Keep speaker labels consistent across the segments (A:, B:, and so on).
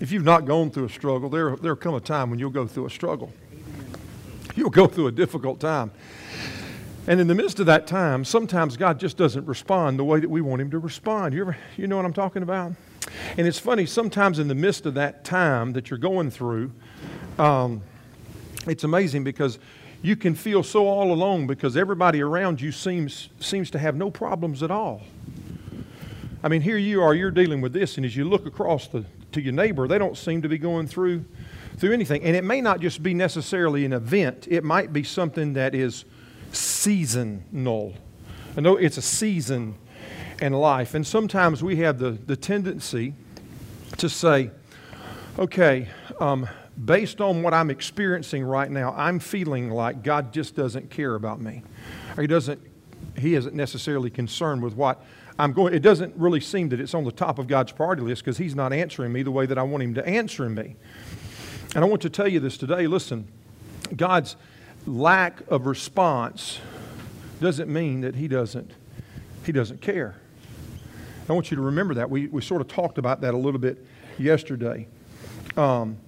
A: If you've not gone through a struggle, there there'll come a time when you'll go through a struggle. You'll go through a difficult time. And in the midst of that time, sometimes God just doesn't respond the way that we want Him to respond. You ever, you know what I'm talking about? And it's funny, sometimes in the midst of that time that you're going through, um, it's amazing because you can feel so all alone because everybody around you seems, seems to have no problems at all. I mean, here you are, you're dealing with this, and as you look across the, to your neighbor, they don't seem to be going through, through anything. And it may not just be necessarily an event, it might be something that is seasonal. I know it's a season in life. And sometimes we have the, the tendency to say, okay, um, based on what I'm experiencing right now, I'm feeling like God just doesn't care about me. Or he doesn't, he isn't necessarily concerned with what I'm going. It doesn't really seem that it's on the top of God's priority list because he's not answering me the way that I want him to answer me. And I want to tell you this today. Listen, God's lack of response doesn't mean that he doesn't, he doesn't care. I want you to remember that. We, we sort of talked about that a little bit yesterday. Um,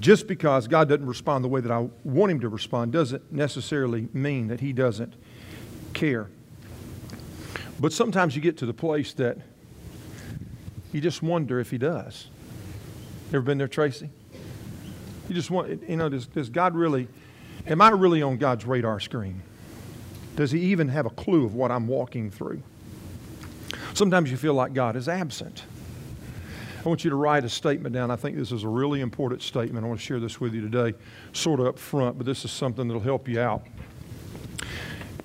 A: just because God doesn't respond the way that I want him to respond doesn't necessarily mean that he doesn't care. But sometimes you get to the place that you just wonder if he does. Ever been there, Tracy? You just want, you know, does, does God really Am I really on God's radar screen? Does He even have a clue of what I'm walking through? Sometimes you feel like God is absent. I want you to write a statement down. I think this is a really important statement. I want to share this with you today, sort of up front, but this is something that'll help you out.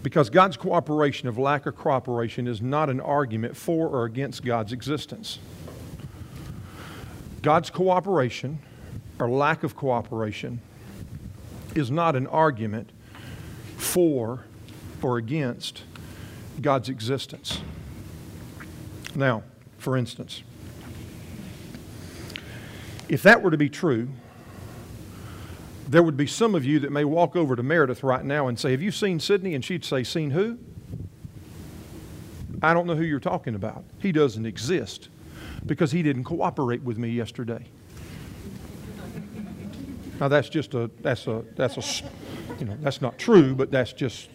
A: Because God's cooperation of lack of cooperation is not an argument for or against God's existence. God's cooperation or lack of cooperation is not an argument for or against God's existence. Now, for instance, if that were to be true, there would be some of you that may walk over to Meredith right now and say, Have you seen Sydney? And she'd say, Seen who? I don't know who you're talking about. He doesn't exist because he didn't cooperate with me yesterday. Now that's just a that's a that's a you know that's not true, but that's just.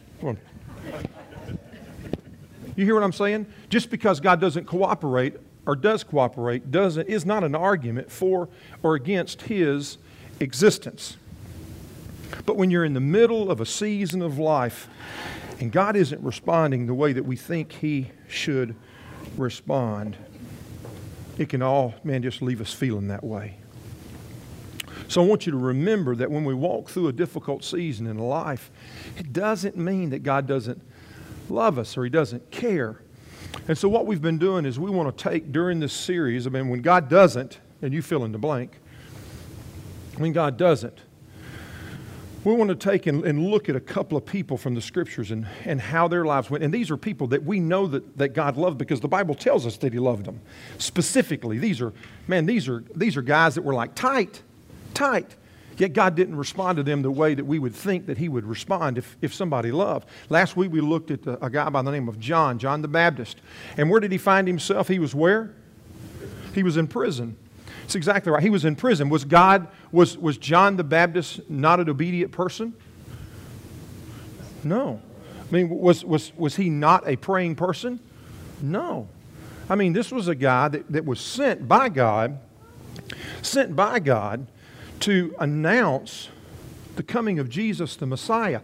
A: You hear what I'm saying? Just because God doesn't cooperate or does cooperate doesn't is not an argument for or against His existence. But when you're in the middle of a season of life and God isn't responding the way that we think He should respond, it can all, man, just leave us feeling that way. So I want you to remember that when we walk through a difficult season in life, it doesn't mean that God doesn't love us or He doesn't care. And so what we've been doing is we want to take during this series, I mean, when God doesn't, and you fill in the blank, when God doesn't, we want to take and, and, look at a couple of people from the scriptures and, and how their lives went. And these are people that we know that, that God loved because the Bible tells us that He loved them. Specifically, these are, man, these are, these are guys that were like tight tight. Yet God didn't respond to them the way that we would think that He would respond if, if somebody loved. Last week we looked at a, a guy by the name of John, John the Baptist. And where did he find himself? He was where? He was in prison. That's exactly right. He was in prison. Was God, was, was John the Baptist not an obedient person? No. I mean, was, was, was he not a praying person? No. I mean, this was a guy that, that was sent by God, sent by God to announce the coming of Jesus the Messiah.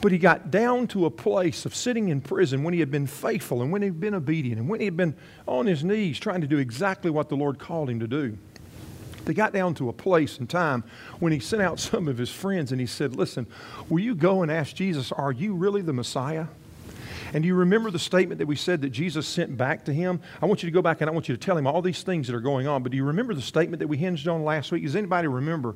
A: But he got down to a place of sitting in prison when he had been faithful and when he had been obedient and when he had been on his knees trying to do exactly what the Lord called him to do. They got down to a place and time when he sent out some of his friends and he said, Listen, will you go and ask Jesus, Are you really the Messiah? And do you remember the statement that we said that Jesus sent back to him? I want you to go back and I want you to tell him all these things that are going on. But do you remember the statement that we hinged on last week? Does anybody remember?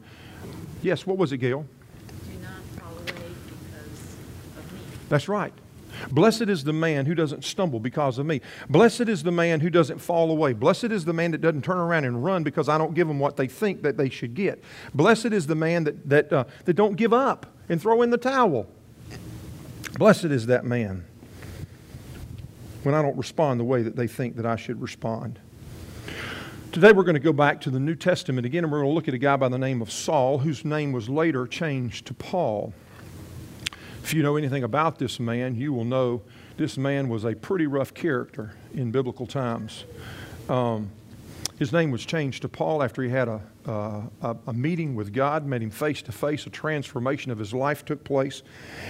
A: Yes, what was it, Gail?
B: Do not fall away because of me.
A: That's right. Blessed is the man who doesn't stumble because of me. Blessed is the man who doesn't fall away. Blessed is the man that doesn't turn around and run because I don't give them what they think that they should get. Blessed is the man that, that, uh, that don't give up and throw in the towel. Blessed is that man when I don't respond the way that they think that I should respond. Today we're going to go back to the New Testament again, and we're going to look at a guy by the name of Saul, whose name was later changed to Paul. If you know anything about this man, you will know this man was a pretty rough character in biblical times. Um, his name was changed to Paul after he had a, a, a, meeting with God, met him face to face. A transformation of his life took place.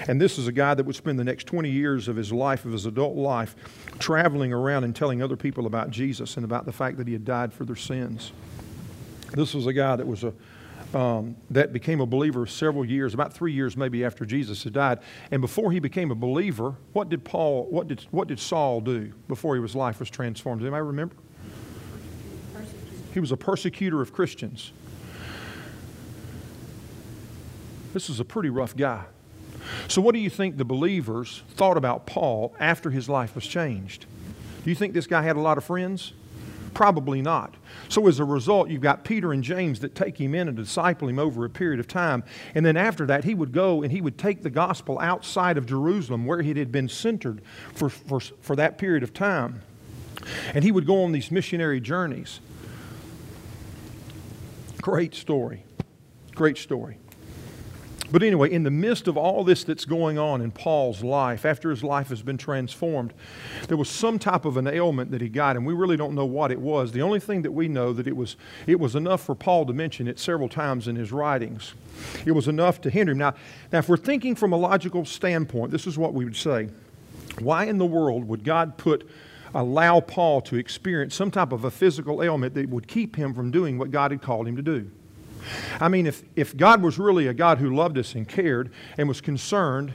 A: And this is a guy that would spend the next 20 years of his life, of his adult life, traveling around and telling other people about Jesus and about the fact that he had died for their sins. This was a guy that was a um, that became a believer several years, about three years maybe after Jesus had died. And before he became a believer, what did Paul, what did, what did Saul do before his life was transformed? Does anybody remember? He was a persecutor of Christians. This is a pretty rough guy. So, what do you think the believers thought about Paul after his life was changed? Do you think this guy had a lot of friends? Probably not. So, as a result, you've got Peter and James that take him in and disciple him over a period of time. And then after that, he would go and he would take the gospel outside of Jerusalem where it had been centered for, for, for that period of time. And he would go on these missionary journeys. Great story. Great story. But anyway, in the midst of all this that's going on in Paul's life, after his life has been transformed, there was some type of an ailment that he got, and we really don't know what it was. The only thing that we know that it was it was enough for Paul to mention it several times in his writings. It was enough to hinder him. Now, now if we're thinking from a logical standpoint, this is what we would say. Why in the world would God put allow Paul to experience some type of a physical ailment that would keep him from doing what God had called him to do? I mean, if, if God was really a God who loved us and cared and was concerned,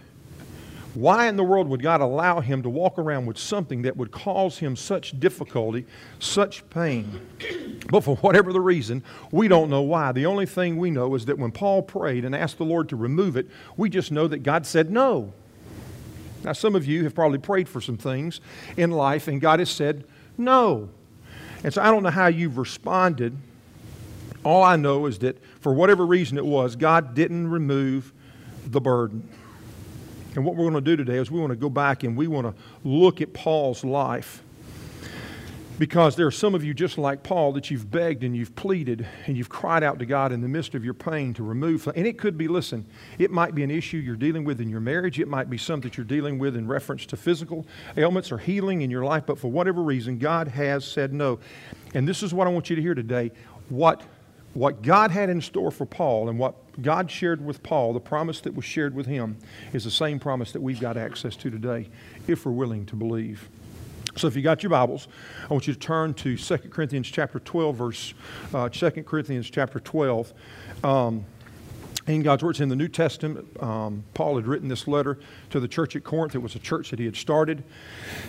A: why in the world would God allow him to walk around with something that would cause him such difficulty, such pain? But for whatever the reason, we don't know why. The only thing we know is that when Paul prayed and asked the Lord to remove it, we just know that God said no. Now, some of you have probably prayed for some things in life, and God has said no. And so I don't know how you've responded all I know is that for whatever reason it was, God didn't remove the burden. And what we're going to do today is we want to go back and we want to look at Paul's life. Because there are some of you just like Paul that you've begged and you've pleaded and you've cried out to God in the midst of your pain to remove. And it could be, listen, it might be an issue you're dealing with in your marriage. It might be something that you're dealing with in reference to physical ailments or healing in your life. But for whatever reason, God has said no. And this is what I want you to hear today. What what God had in store for Paul and what God shared with Paul, the promise that was shared with him, is the same promise that we've got access to today if we're willing to believe. So if you got your Bibles, I want you to turn to 2 Corinthians chapter 12, verse uh, 2 Corinthians chapter 12. Um, in God's words in the New Testament, um, Paul had written this letter to the church at Corinth. It was a church that he had started.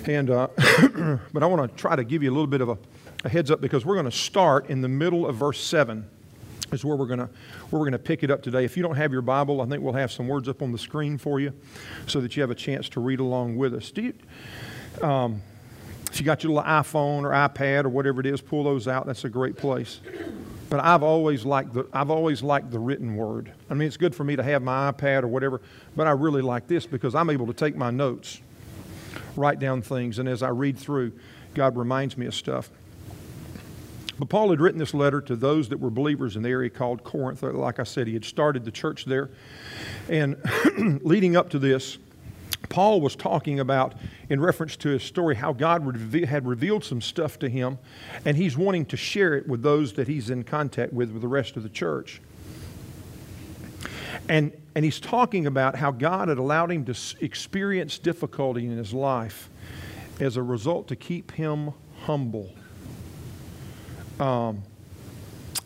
A: And, uh, but I want to try to give you a little bit of a, a heads up because we're going to start in the middle of verse 7 is where we're going to where we're going to pick it up today. If you don't have your Bible, I think we'll have some words up on the screen for you, so that you have a chance to read along with us. Do you, um, if you got your little iPhone or iPad or whatever it is, pull those out. That's a great place. But I've always liked the I've always liked the written word. I mean, it's good for me to have my iPad or whatever, but I really like this because I'm able to take my notes, write down things, and as I read through, God reminds me of stuff. But Paul had written this letter to those that were believers in the area called Corinth. Like I said, he had started the church there. And leading up to this, Paul was talking about, in reference to his story, how God had revealed some stuff to him, and he's wanting to share it with those that he's in contact with, with the rest of the church. And, and he's talking about how God had allowed him to experience difficulty in his life as a result to keep him humble. Um,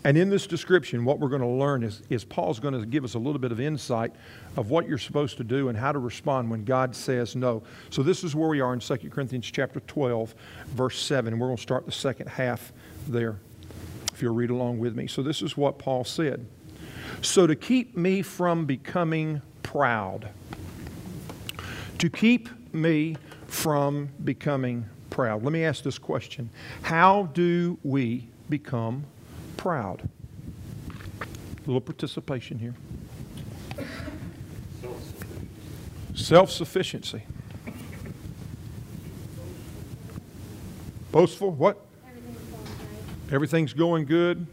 A: and in this description, what we're going to learn is, is Paul's going to give us a little bit of insight of what you're supposed to do and how to respond when God says no. So this is where we are in 2 Corinthians chapter 12, verse 7. And we're going to start the second half there, if you'll read along with me. So this is what Paul said. So to keep me from becoming proud, to keep me from becoming proud. Let me ask this question. How do we become proud. A little participation here. Self sufficiency. Boastful, what? Everything's going good.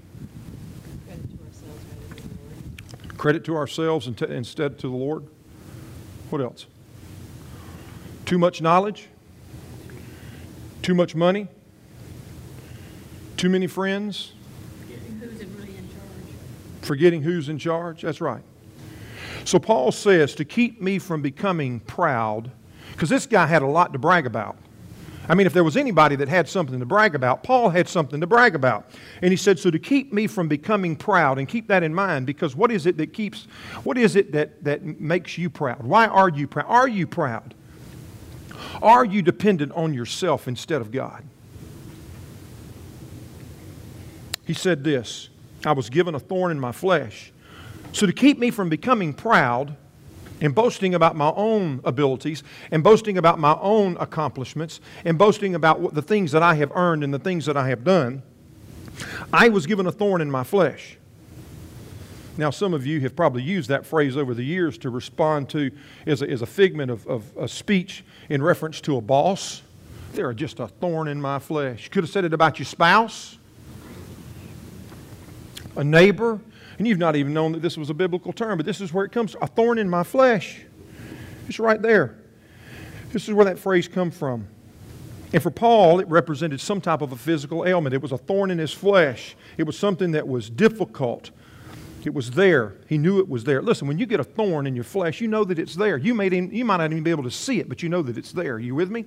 B: Credit to ourselves
A: instead to the Lord. What else? Too much knowledge? Too much money? Too many friends?
B: Forgetting who's really in charge?
A: Forgetting who's in charge? That's right. So Paul says to keep me from becoming proud, because this guy had a lot to brag about. I mean, if there was anybody that had something to brag about, Paul had something to brag about. And he said, So to keep me from becoming proud, and keep that in mind, because what is it that keeps, what is it that, that makes you proud? Why are you proud? Are you proud? Are you dependent on yourself instead of God? He said this I was given a thorn in my flesh. So to keep me from becoming proud, and boasting about my own abilities and boasting about my own accomplishments and boasting about what, the things that I have earned and the things that I have done, I was given a thorn in my flesh. Now, some of you have probably used that phrase over the years to respond to as a, as a figment of, of a speech in reference to a boss. They're just a thorn in my flesh. You could have said it about your spouse, a neighbor, and you've not even known that this was a biblical term, but this is where it comes a thorn in my flesh. It's right there. This is where that phrase comes from. And for Paul, it represented some type of a physical ailment. It was a thorn in his flesh. It was something that was difficult. It was there. He knew it was there. Listen, when you get a thorn in your flesh, you know that it's there. You, may, you might not even be able to see it, but you know that it's there. Are you with me?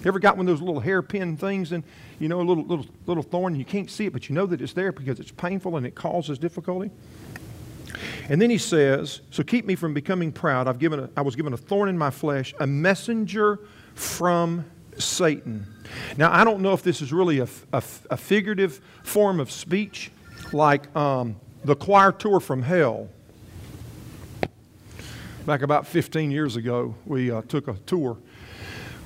A: You ever got one of those little hairpin things and you know a little little little thorn you can't see it, but you know that it's there because it's painful and it causes difficulty? And then he says, So keep me from becoming proud. I've given a, I was given a thorn in my flesh, a messenger from Satan. Now, I don't know if this is really a, a, a figurative form of speech, like um, the choir tour from hell. Back about 15 years ago, we uh, took a tour.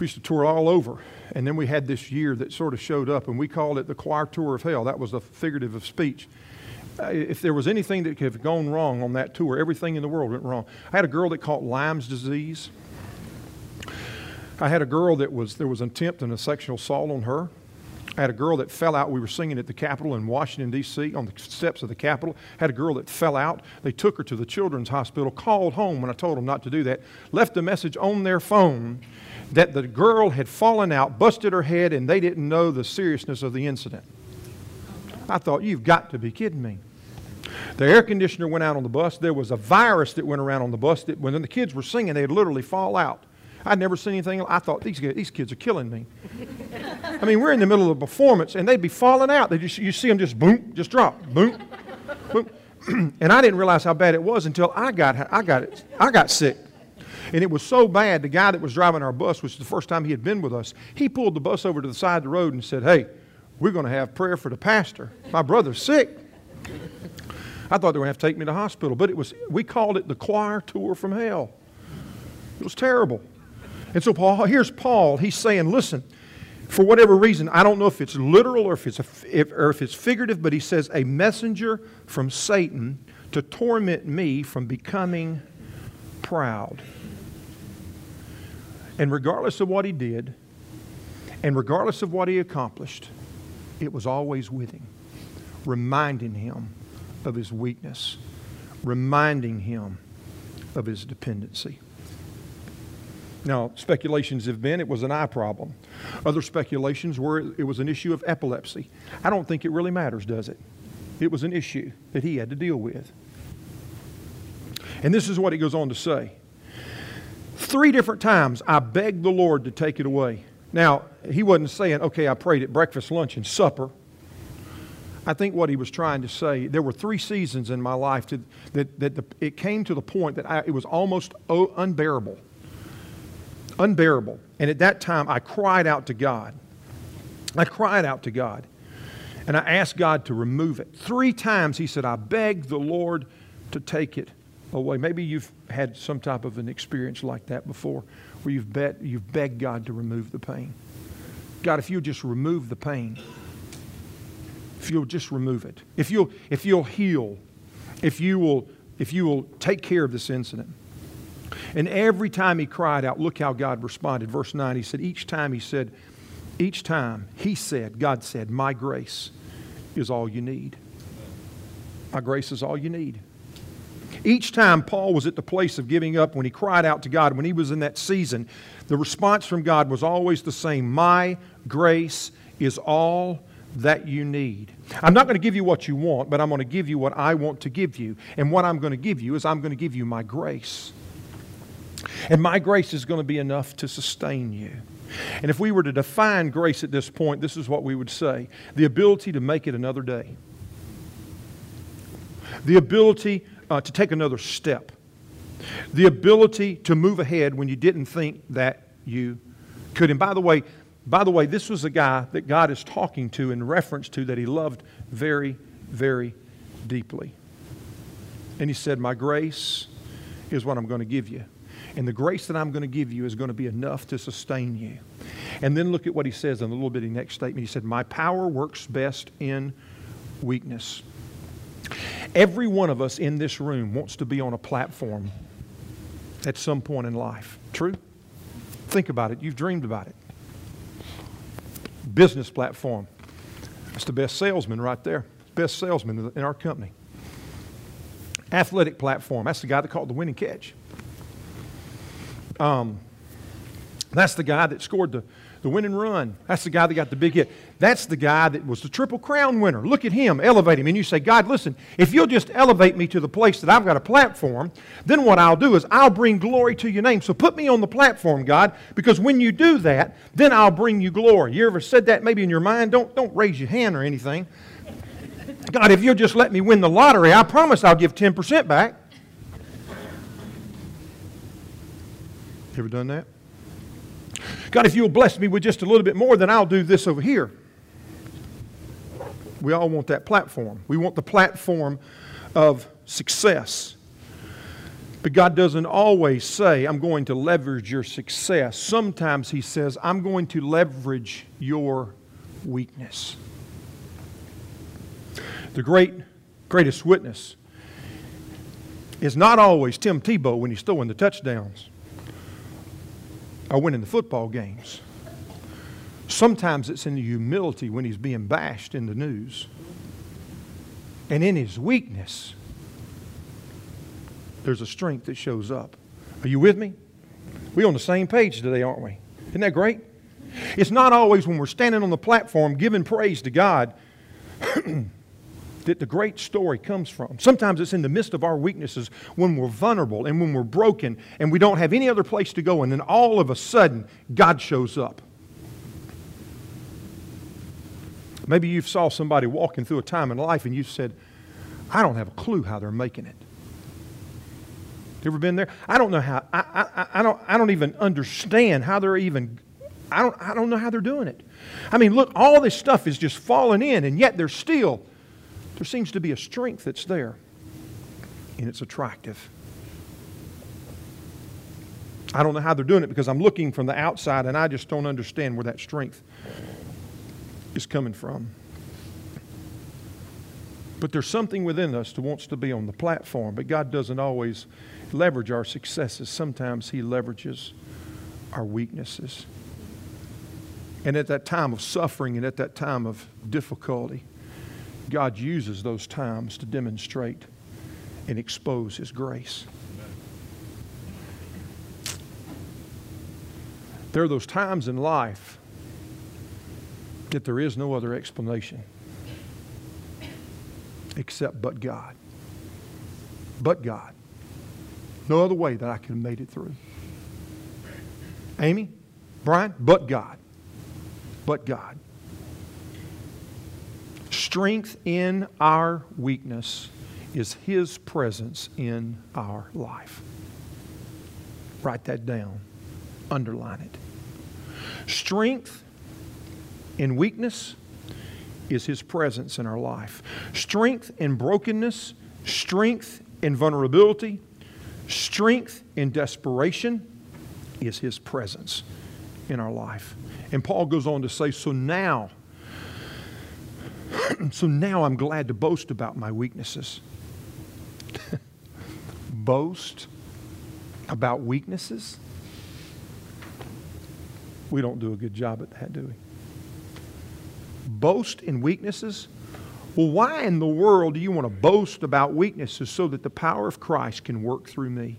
A: We used to tour all over. And then we had this year that sort of showed up, and we called it the choir tour of hell. That was a figurative of speech. Uh, if there was anything that could have gone wrong on that tour, everything in the world went wrong. I had a girl that caught Lyme's disease. I had a girl that was, there was an attempt and a sexual assault on her. I had a girl that fell out. We were singing at the Capitol in Washington, D.C., on the steps of the Capitol. Had a girl that fell out. They took her to the children's hospital, called home when I told them not to do that, left a message on their phone that the girl had fallen out, busted her head, and they didn't know the seriousness of the incident. I thought, you've got to be kidding me. The air conditioner went out on the bus. There was a virus that went around on the bus that when the kids were singing, they'd literally fall out. I'd never seen anything. I thought, these, these kids are killing me. I mean, we're in the middle of a performance, and they'd be falling out. They just, you see them just boom, just drop, boom, boom. and I didn't realize how bad it was until I got, I got, it, I got sick. And it was so bad, the guy that was driving our bus, which was the first time he had been with us, he pulled the bus over to the side of the road and said, Hey, we're going to have prayer for the pastor. My brother's sick. I thought they were going to have to take me to the hospital, but it was, we called it the choir tour from hell. It was terrible. And so Paul, here's Paul. He's saying, listen, for whatever reason, I don't know if it's literal or if it's, a, if, or if it's figurative, but he says, a messenger from Satan to torment me from becoming proud. And regardless of what he did, and regardless of what he accomplished, it was always with him, reminding him of his weakness, reminding him of his dependency. Now, speculations have been it was an eye problem. Other speculations were it was an issue of epilepsy. I don't think it really matters, does it? It was an issue that he had to deal with. And this is what he goes on to say. Three different times I begged the Lord to take it away. Now, he wasn't saying, okay, I prayed at breakfast, lunch, and supper. I think what he was trying to say, there were three seasons in my life to, that, that the, it came to the point that I, it was almost unbearable. Unbearable. And at that time, I cried out to God. I cried out to God. And I asked God to remove it. Three times he said, I begged the Lord to take it away. Maybe you've had some type of an experience like that before, where you've, bet, you've begged God to remove the pain. God, if you'll just remove the pain, if you'll just remove it, if you'll, if you'll heal, if you will, if you will take care of this incident. And every time he cried out, look how God responded. Verse 9, he said, each time he said, each time he said, God said, My grace is all you need. My grace is all you need. Each time Paul was at the place of giving up, when he cried out to God, when he was in that season, the response from God was always the same My grace is all that you need. I'm not going to give you what you want, but I'm going to give you what I want to give you. And what I'm going to give you is I'm going to give you my grace. And my grace is going to be enough to sustain you. And if we were to define grace at this point, this is what we would say the ability to make it another day, the ability uh, to take another step, the ability to move ahead when you didn't think that you could. And by the way, by the way, this was a guy that God is talking to in reference to that he loved very, very deeply. And he said, My grace is what I'm going to give you. And the grace that I'm going to give you is going to be enough to sustain you. And then look at what he says in a little bit of the next statement. He said, My power works best in weakness. Every one of us in this room wants to be on a platform at some point in life. True? Think about it. You've dreamed about it. Business platform. That's the best salesman right there. Best salesman in our company. Athletic platform. That's the guy that caught the winning catch. Um, that's the guy that scored the, the win and run. That's the guy that got the big hit. That's the guy that was the Triple Crown winner. Look at him, elevate him. And you say, God, listen, if you'll just elevate me to the place that I've got a platform, then what I'll do is I'll bring glory to your name. So put me on the platform, God, because when you do that, then I'll bring you glory. You ever said that maybe in your mind? Don't, don't raise your hand or anything. God, if you'll just let me win the lottery, I promise I'll give 10% back. Ever done that? God, if you'll bless me with just a little bit more, then I'll do this over here. We all want that platform. We want the platform of success. But God doesn't always say, I'm going to leverage your success. Sometimes He says, I'm going to leverage your weakness. The great, greatest witness is not always Tim Tebow when he's throwing the touchdowns or winning the football games. Sometimes it's in the humility when he's being bashed in the news. And in his weakness, there's a strength that shows up. Are you with me? We're on the same page today, aren't we? Isn't that great? It's not always when we're standing on the platform giving praise to God that the great story comes from. Sometimes it's in the midst of our weaknesses when we're vulnerable and when we're broken and we don't have any other place to go, and then all of a sudden, God shows up. Maybe you saw somebody walking through a time in life and you said, I don't have a clue how they're making it. You ever been there? I don't know how, I, I, I, don't, I don't even understand how they're even, I don't, I don't know how they're doing it. I mean, look, all this stuff is just falling in, and yet they're still there seems to be a strength that's there, and it's attractive. I don't know how they're doing it because I'm looking from the outside and I just don't understand where that strength is coming from. But there's something within us that wants to be on the platform, but God doesn't always leverage our successes. Sometimes He leverages our weaknesses. And at that time of suffering and at that time of difficulty, God uses those times to demonstrate and expose His grace. There are those times in life that there is no other explanation except but God. But God. No other way that I could have made it through. Amy, Brian, but God. But God. Strength in our weakness is His presence in our life. Write that down, underline it. Strength in weakness is His presence in our life. Strength in brokenness, strength in vulnerability, strength in desperation is His presence in our life. And Paul goes on to say, So now, so now I'm glad to boast about my weaknesses. boast about weaknesses? We don't do a good job at that, do we? Boast in weaknesses? Well, why in the world do you want to boast about weaknesses so that the power of Christ can work through me?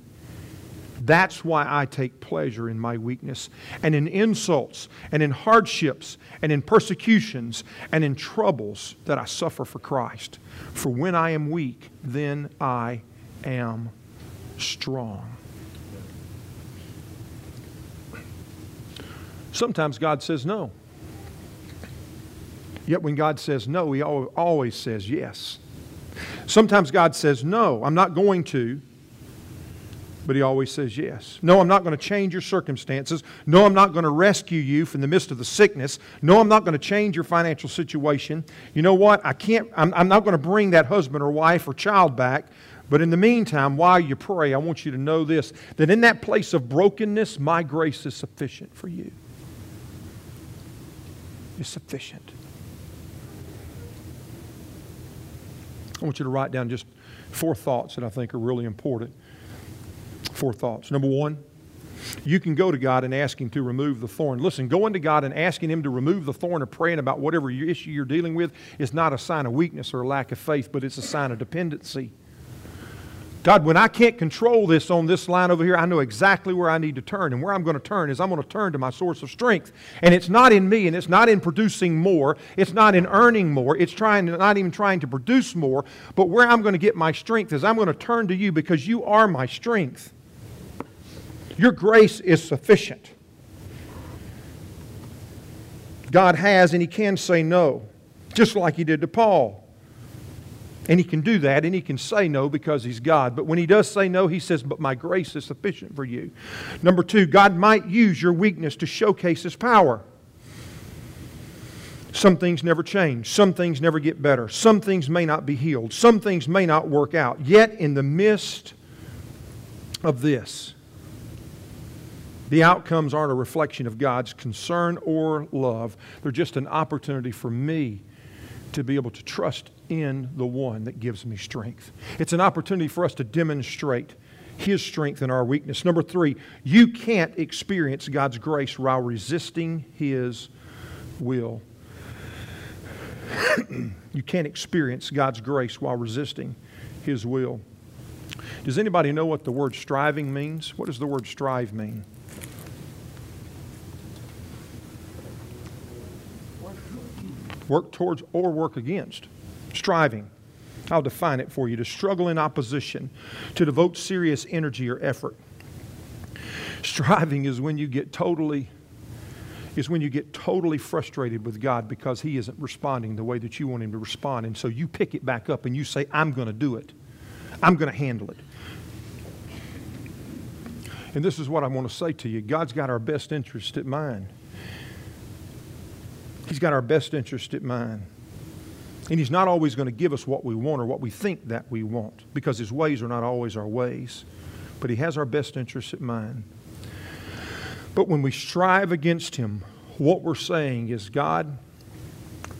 A: That's why I take pleasure in my weakness and in insults and in hardships and in persecutions and in troubles that I suffer for Christ. For when I am weak, then I am strong. Sometimes God says no. Yet when God says no, He always says yes. Sometimes God says, No, I'm not going to, but He always says yes. No, I'm not going to change your circumstances. No, I'm not going to rescue you from the midst of the sickness. No, I'm not going to change your financial situation. You know what? I can't, I'm, I'm not going to bring that husband or wife or child back. But in the meantime, while you pray, I want you to know this that in that place of brokenness, my grace is sufficient for you. It's sufficient. I want you to write down just four thoughts that I think are really important. Four thoughts. Number one, you can go to God and ask Him to remove the thorn. Listen, going to God and asking Him to remove the thorn or praying about whatever issue you're dealing with is not a sign of weakness or a lack of faith, but it's a sign of dependency. God, when I can't control this on this line over here, I know exactly where I need to turn. And where I'm going to turn is I'm going to turn to my source of strength. And it's not in me, and it's not in producing more. It's not in earning more. It's trying, to, not even trying to produce more. But where I'm going to get my strength is I'm going to turn to you because you are my strength. Your grace is sufficient. God has, and He can say no, just like He did to Paul. And he can do that and he can say no because he's God. But when he does say no, he says, But my grace is sufficient for you. Number two, God might use your weakness to showcase his power. Some things never change. Some things never get better. Some things may not be healed. Some things may not work out. Yet, in the midst of this, the outcomes aren't a reflection of God's concern or love. They're just an opportunity for me to be able to trust in the one that gives me strength. It's an opportunity for us to demonstrate his strength in our weakness. Number three, you can't experience God's grace while resisting his will. you can't experience God's grace while resisting his will. Does anybody know what the word striving means? What does the word strive mean? Work towards or work against striving. I'll define it for you to struggle in opposition, to devote serious energy or effort. Striving is when you get totally is when you get totally frustrated with God because he isn't responding the way that you want him to respond and so you pick it back up and you say I'm going to do it. I'm going to handle it. And this is what I want to say to you. God's got our best interest at mind. He's got our best interest at mind. And He's not always going to give us what we want or what we think that we want because His ways are not always our ways. But He has our best interest at mind. But when we strive against Him, what we're saying is, God,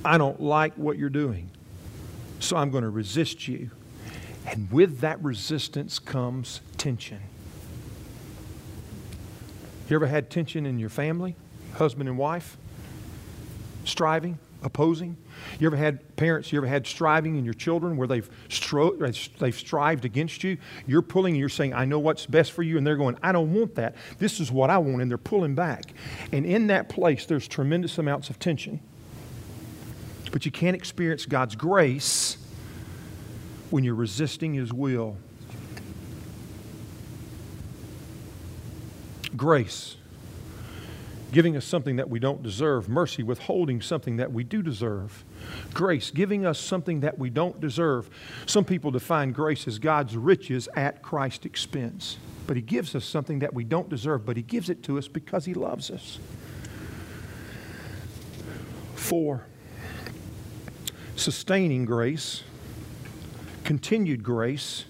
A: I don't like what you're doing, so I'm going to resist you. And with that resistance comes tension. You ever had tension in your family, husband and wife? Striving, opposing? You ever had parents, you ever had striving in your children where they've, stro- they've strived against you? You're pulling and you're saying, I know what's best for you. And they're going, I don't want that. This is what I want. And they're pulling back. And in that place, there's tremendous amounts of tension. But you can't experience God's grace when you're resisting His will. Grace giving us something that we don't deserve. Mercy, withholding something that we do deserve. Grace, giving us something that we don't deserve. Some people define grace as God's riches at Christ's expense. But He gives us something that we don't deserve, but He gives it to us because He loves us. Four, sustaining grace, continued grace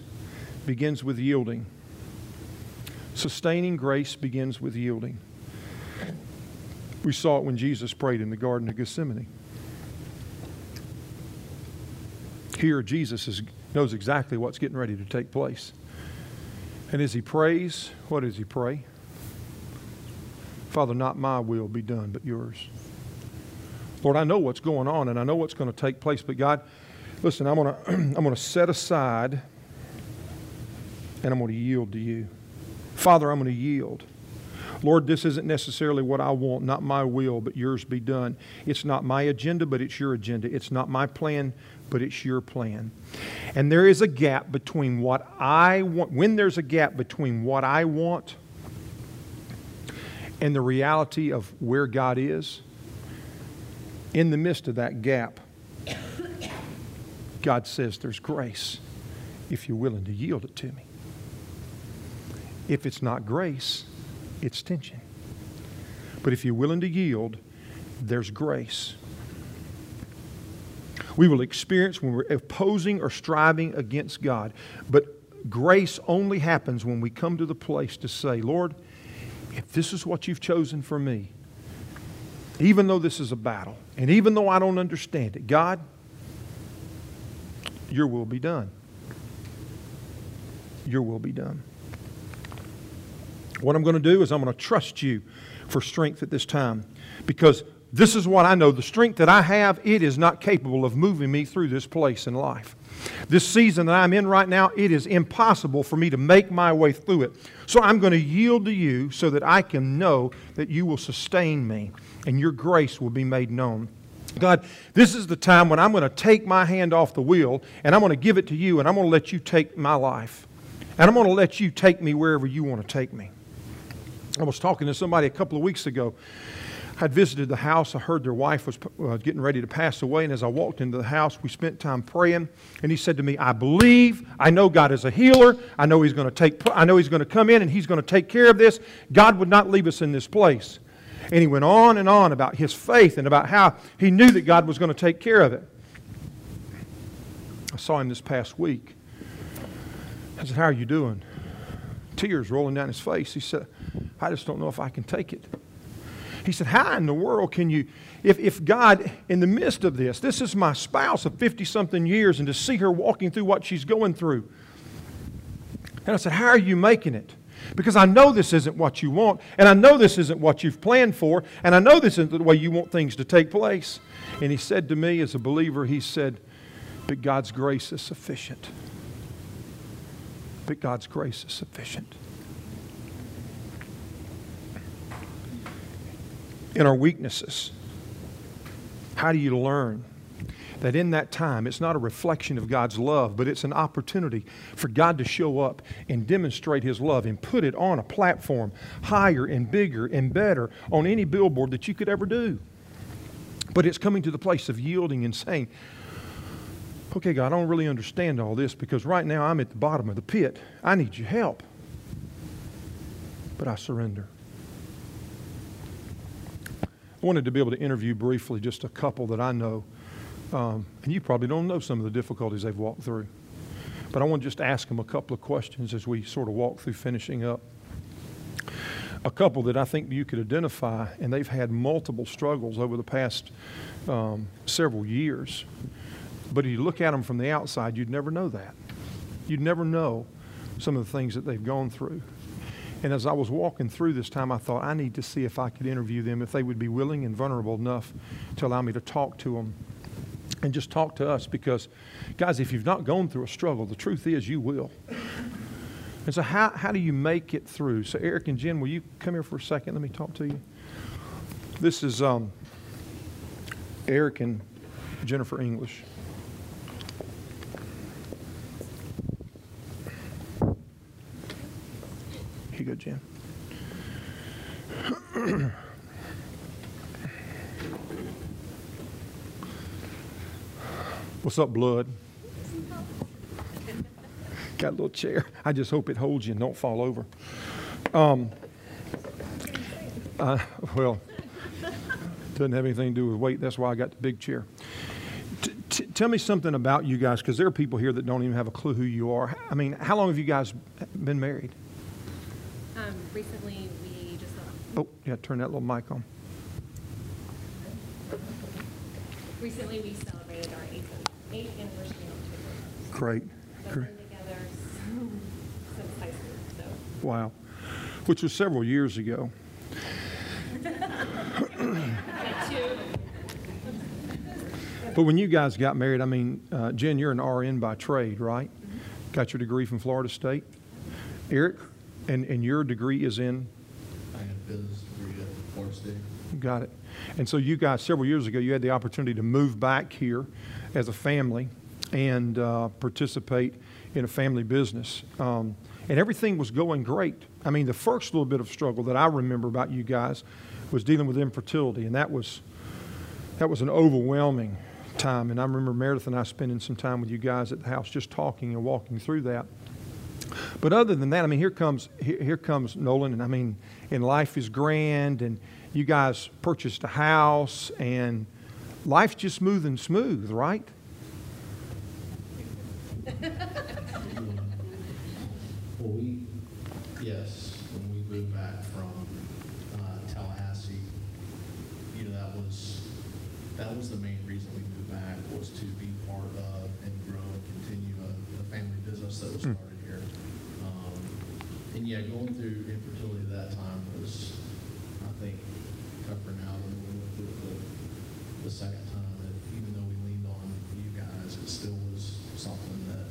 A: begins with yielding. Sustaining grace begins with yielding. We saw it when Jesus prayed in the Garden of Gethsemane. Here, Jesus is, knows exactly what's getting ready to take place. And as he prays, what does he pray? Father, not my will be done, but yours. Lord, I know what's going on and I know what's going to take place, but God, Listen, I'm going to I'm going to set aside and I'm going to yield to you. Father, I'm going to yield. Lord, this isn't necessarily what I want, not my will, but yours be done. It's not my agenda, but it's your agenda. It's not my plan, but it's your plan. And there is a gap between what I want, when there's a gap between what I want and the reality of where God is, in the midst of that gap, God says there's grace if you're willing to yield it to me. If it's not grace, it's tension. But if you're willing to yield, there's grace. We will experience when we're opposing or striving against God. But grace only happens when we come to the place to say, Lord, if this is what you've chosen for me, even though this is a battle, and even though I don't understand it, God, your will be done. Your will be done. What I'm going to do is I'm going to trust you for strength at this time because this is what I know. The strength that I have, it is not capable of moving me through this place in life. This season that I'm in right now, it is impossible for me to make my way through it. So I'm going to yield to you so that I can know that you will sustain me and your grace will be made known. God, this is the time when I'm going to take my hand off the wheel and I'm going to give it to you and I'm going to let you take my life. And I'm going to let you take me wherever you want to take me. I was talking to somebody a couple of weeks ago. I'd visited the house. I heard their wife was uh, getting ready to pass away. And as I walked into the house, we spent time praying. And he said to me, I believe. I know God is a healer. I know He's going to take, I know He's going to come in and He's going to take care of this. God would not leave us in this place. And he went on and on about his faith and about how he knew that God was going to take care of it. I saw him this past week. I said, How are you doing? Tears rolling down his face. He said, I just don't know if I can take it. He said, How in the world can you, if, if God, in the midst of this, this is my spouse of 50 something years, and to see her walking through what she's going through. And I said, How are you making it? Because I know this isn't what you want, and I know this isn't what you've planned for, and I know this isn't the way you want things to take place. And he said to me, as a believer, he said, But God's grace is sufficient. But God's grace is sufficient. In our weaknesses, how do you learn that in that time, it's not a reflection of God's love, but it's an opportunity for God to show up and demonstrate His love and put it on a platform higher and bigger and better on any billboard that you could ever do. But it's coming to the place of yielding and saying, okay, God, I don't really understand all this because right now I'm at the bottom of the pit. I need your help. But I surrender. I wanted to be able to interview briefly just a couple that I know um, and you probably don't know some of the difficulties they've walked through. But I want to just ask them a couple of questions as we sort of walk through finishing up. A couple that I think you could identify, and they've had multiple struggles over the past um, several years. But if you look at them from the outside, you'd never know that. You'd never know some of the things that they've gone through. And as I was walking through this time, I thought, I need to see if I could interview them, if they would be willing and vulnerable enough to allow me to talk to them and just talk to us because, guys, if you've not gone through a struggle, the truth is you will. And so, how, how do you make it through? So, Eric and Jen, will you come here for a second? Let me talk to you. This is um, Eric and Jennifer English. Here you go, Jen. What's up, blood? Got a little chair. I just hope it holds you and don't fall over. Um, uh, well, doesn't have anything to do with weight. That's why I got the big chair. T- t- tell me something about you guys, because there are people here that don't even have a clue who you are. I mean, how long have you guys been married?
B: Recently, we just,
A: Oh, yeah, turn that little mic on.
B: recently we celebrated our eighth, eighth anniversary in October.
A: Great.
B: We've
A: Great.
B: together since high school, so.
A: Wow. Which was several years ago. But when you guys got married, I mean, uh, Jen, you're an RN by trade, right? Got your degree from Florida State? Eric, and, and your degree is in?
C: I had a business degree at Florida State.
A: Got it. And so you guys, several years ago, you had the opportunity to move back here as a family and uh, participate in a family business. Um, and everything was going great. I mean, the first little bit of struggle that I remember about you guys was dealing with infertility, and that was that was an overwhelming time. And I remember Meredith and I spending some time with you guys at the house, just talking and walking through that. But other than that, I mean, here comes here, here comes Nolan, and I mean, and life is grand, and you guys purchased a house, and life's just smooth and smooth, right?
C: Well, we, yes, when we moved back from uh, Tallahassee, you know, that was, that was the main reason we moved back, was to be part of and grow and continue a, a family business that was
A: Hmm.
C: started here. And yeah, going through infertility at that time was, I think, tougher now than we went through the, the second time. That even though we leaned on you guys, it still was something that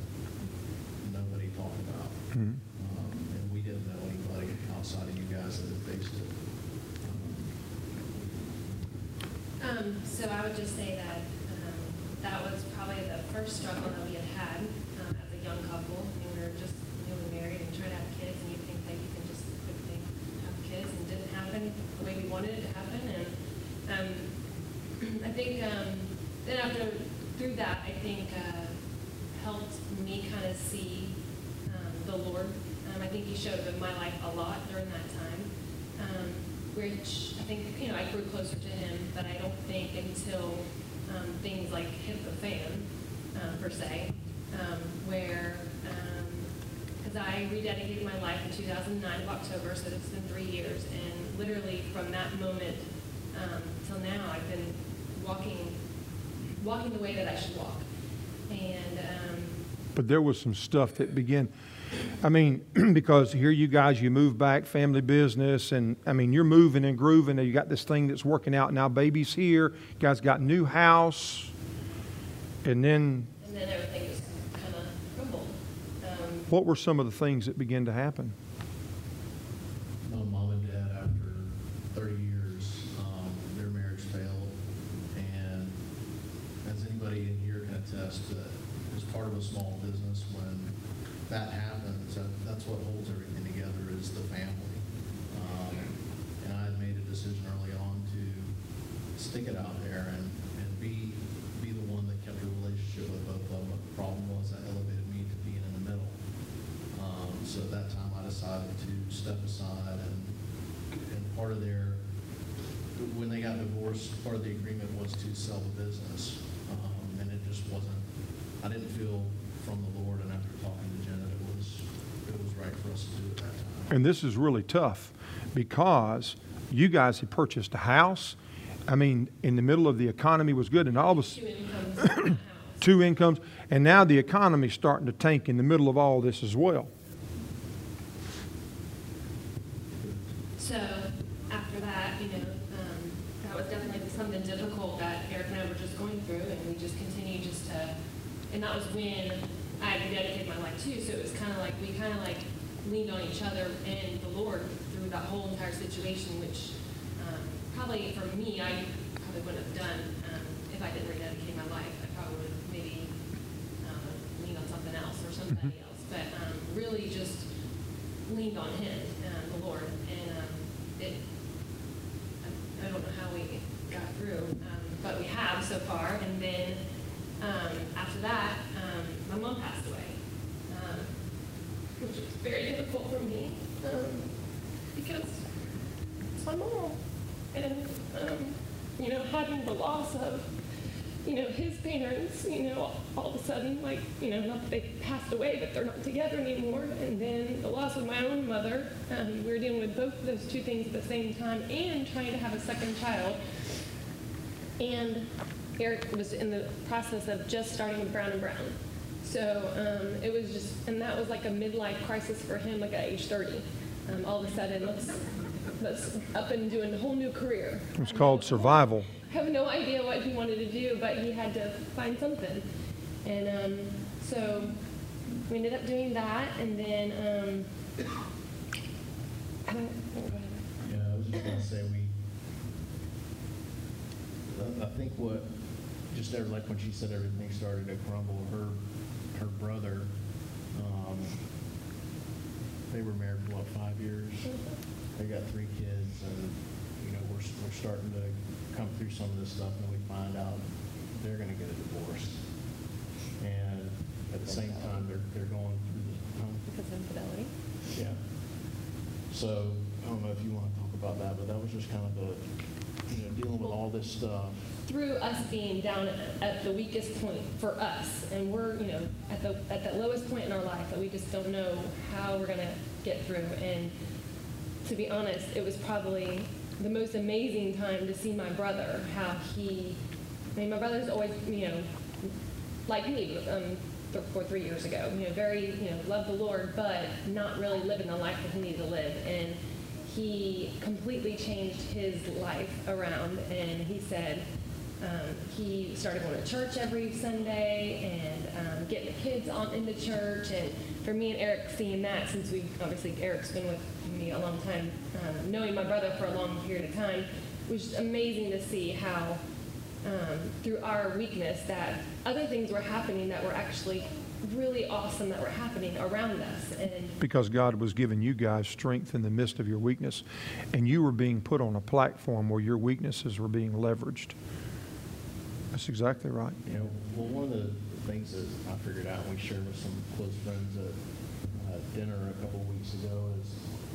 C: nobody talked about.
A: Mhm.
C: Um, and we didn't know anybody outside of you guys that had faced it. Um,
B: Um, so I would just say that, um, that was probably the first struggle that we had had, um, as a young couple. I mean, we were just newly married and trying to have kids, and you think that you can just quickly have kids, and it didn't happen the way we wanted it to happen, and, um, I think, um, then after, through that, I think, uh, helped me kind of see, um, the Lord. Um, I think he showed up in my life a lot during that time. Um, which I think, you know, I grew closer to him, but I don't think until, um, things like hit the fan, um, per se, um, where, um, cause I rededicated my life in two thousand nine of October, so it's been three years, and literally from that moment, till now, I've been walking, walking the way that I should walk. And, um,
A: But there was some stuff that began. I mean, because here you guys, you move back, family business, and I mean, you're moving and grooving, and you got this thing that's working out now. Baby's here. You guys got new house, and then
B: and then everything just kind of crumbled. Um,
A: what were some of the things that began to happen?
C: Here that as part of a small business, when that happens, that, that's what holds everything together is the family. Um, And I had made a decision early on to stick it out there and, and be, be the one that kept a relationship with both of them. The problem was that elevated me to being in the middle. Um, so at that time, I decided to step aside and, and part of their, when they got divorced, part of the agreement was to sell the business. And just wasn't, I didn't feel from the Lord and after talking to Jenna, it was, it was right for us to do at that time.
A: And this is really tough because you guys had purchased a house. I mean, in the middle of the economy was good, and all of a
B: two
A: s-
B: incomes in the house.
A: two incomes, and now the economy's starting to tank in the middle of all this as well.
B: So after that, you know, um, that was definitely something difficult that Eric and I were just going through, and we just continued just to, and that was when I had rededicated my life too. So it was kind of like we kind of like leaned on each other and the Lord through that whole entire situation, which um, probably for me, I probably wouldn't have done um, if I didn't rededicate my life. I probably would have maybe uh, leaned on something else or somebody else, but um, really just leaned on Him, um, the Lord, and um, it. I, I don't know how we got through, um, but we have so far. Um, after that, um, my mom passed away, um, which was very difficult for me um, because it's my mom, and um, you know having the loss of you know, his parents, you know, all of a sudden, like, you know, not that they passed away, but they're not together anymore. And then the loss of my own mother. Um, we were dealing with both of those two things at the same time and trying to have a second child. And Eric was in the process of just starting with Brown and Brown. So um, it was just, and that was like a midlife crisis for him, like at age 30. Um, all of a sudden, let's, let's up and doing a whole new career.
A: It was called survival.
B: I have no idea what he wanted to do, but he had to find something. And um, so we ended up doing that, and then um, I don't, oh, go ahead.
C: Yeah, I was just gonna say, we, I- think what, just there, like when she said everything started to crumble, her, her brother, um, they were married for what, five years? They got three kids and, you know, we're, we're starting to come through some of this stuff and we find out they're gonna get a divorce. And at the same time, they're, they're going through the, um,
B: Because of infidelity.
C: yeah. So, I don't know if you want to talk about that, but that was just kind of the, you know, dealing with all this stuff.
B: through us being down at the weakest point for us, and we're, you know, at the, at that lowest point in our life that we just don't know how we're gonna get through. And to be honest, it was probably the most amazing time to see my brother, how he, I mean, my brother's always, you know, like me, um, four, three years ago, you know, very, you know, loved the Lord, but not really living the life that he needed to live. And he completely changed his life around, and he said, um, he started going to church every Sunday and um, getting the kids on into church. And for me and Eric, seeing that since we obviously Eric's been with me a long time, um, knowing my brother for a long period of time, it was amazing to see how um, through our weakness that other things were happening that were actually really awesome that were happening around us. And
A: because God was giving you guys strength in the midst of your weakness, and you were being put on a platform where your weaknesses were being leveraged. That's exactly right.
C: You know, well, one of the things that I figured out, and we shared with some close friends at uh, dinner a couple of weeks ago, is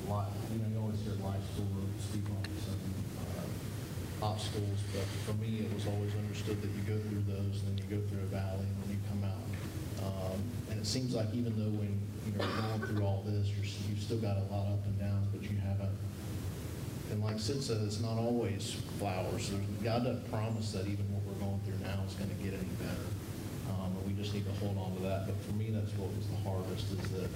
C: life, you know, you always hear life school, speak on some uh, obstacles, but for me, it was always understood that you go through those, and then you go through a valley, and then you come out. Um, And it seems like even though when, you know, going through all this, you're, you've still got a lot up and downs, but you haven't and like Sid said, it's not always flowers. There's, God doesn't promise that even what we're going through now is gonna get any better. Um, and we just need to hold on to that. But for me, that's what was the hardest is that,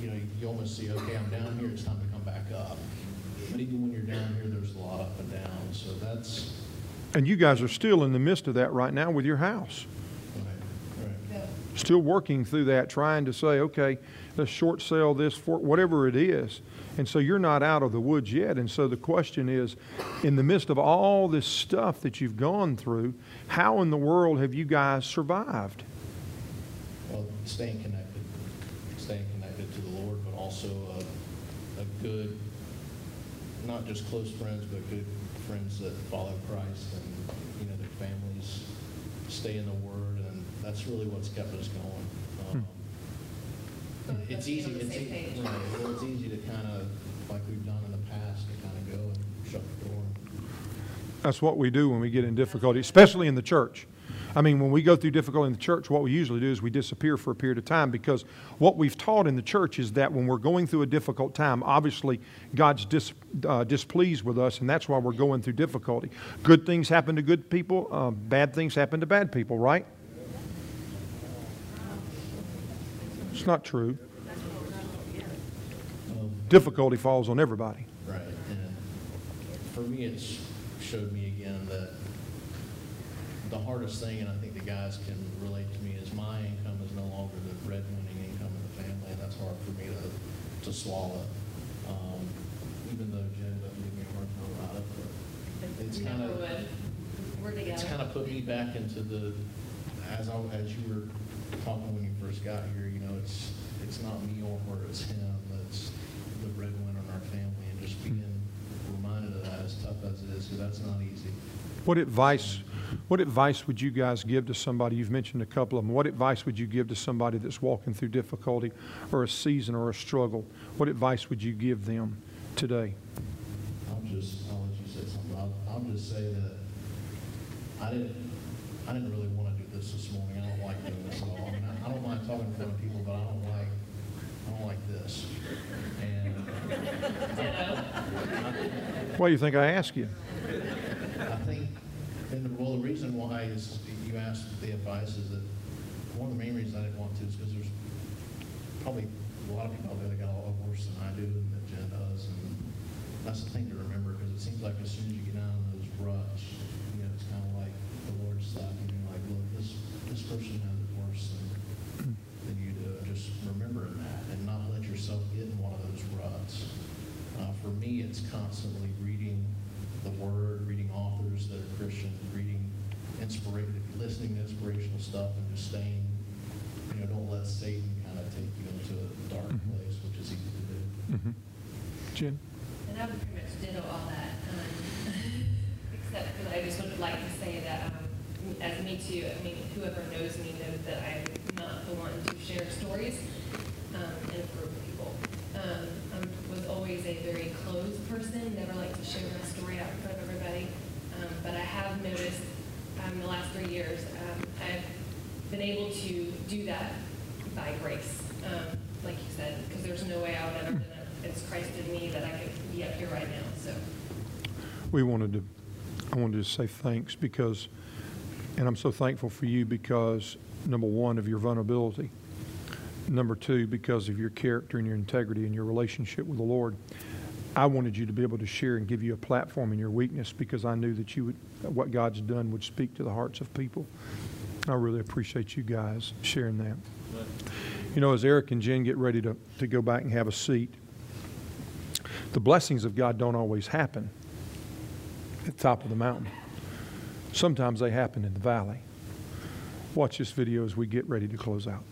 C: you know, you almost see, okay, I'm down here, it's time to come back up. But even when you're down here, there's a lot up and down. So that's,
A: And you guys are still in the midst of that right now with your house. Still working through that, trying to say, okay, let's short sell this for whatever it is. And so you're not out of the woods yet. And so the question is, in the midst of all this stuff that you've gone through, how in the world have you guys survived?
C: Well, staying connected, staying connected to the Lord, but also a, a good, not just close friends, but good friends that follow Christ and, you know, their families stay in the Word, that's really what's kept us going. Um, It's easy, it's, e- right, well, it's easy to kind of, like we've done in the past, to kind of go and shut the door.
A: That's what we do when we get in difficulty, especially in the church. I mean, when we go through difficulty in the church, what we usually do is we disappear for a period of time because what we've taught in the church is that when we're going through a difficult time, obviously God's dis, uh, displeased with us, and that's why we're going through difficulty. Good things happen to good people, uh, bad things happen to bad people, right? It's not true.
C: Um,
A: Difficulty falls on everybody.
C: Right, and for me, it's showed me again that the hardest thing, and I think the guys can relate to me, is my income is no longer the breadwinning income of the family, and that's hard for me to, to swallow. Um, Even though Jen doesn't give me a hard time about it, but it's kind of, it's kind of put me back into the, as I, as you were talking when you first got here, you know, it's, it's not me or her, it's him It's the breadwinner in our family, and just being reminded of that, as tough as it is, because that's not easy.
A: What advice, what advice would you guys give to somebody, you've mentioned a couple of them, what advice would you give to somebody that's walking through difficulty or a season or a struggle? What advice would you give them today?
C: I'll just, I'll let you say something, I'll, I'll just say that I didn't, I didn't really want to I- I talking in front of people, but I don't like, I don't like this. And
A: Why do you think I asked you?
C: I think, and well, the reason why is, you asked the advice is that, one of the main reasons I didn't want to is because there's probably a lot of people out there that got a lot worse than I do and that Jen does, and that's the thing to remember, because it seems like as soon as you get down in those grudge. You know, it's kind of like the Lord's stopping you, like, look, this, this person me, it's constantly reading the Word, reading authors that are Christian, reading inspiration, listening to inspirational stuff, and just staying. You know, don't let Satan kind of take you into a dark place, which is easy to do.
A: Mm-hmm. Jen?
B: And I would pretty much ditto all that, um, except that I just would like to say that, um, as me too, I mean, whoever knows me knows that I'm not the one to share stories, um, in front of people. Um, I was always a very closed person, never like to share my story out in front of everybody. Um, but I have noticed, um, the last three years, um, I've been able to do that by grace, um, like you said, because there's no way I would ever, it's Christ in me that I could be up here right now, so.
A: we wanted to, I wanted to say thanks because, and I'm so thankful for you because, number one, of your vulnerability. Number two, because of your character and your integrity and your relationship with the Lord. I wanted you to be able to share and give you a platform in your weakness because I knew that you would, what God's done would speak to the hearts of people. I really appreciate you guys sharing that. You know, as Eric and Jen get ready to, to go back and have a seat, the blessings of God don't always happen at the top of the mountain. Sometimes they happen in the valley. Watch this video as we get ready to close out.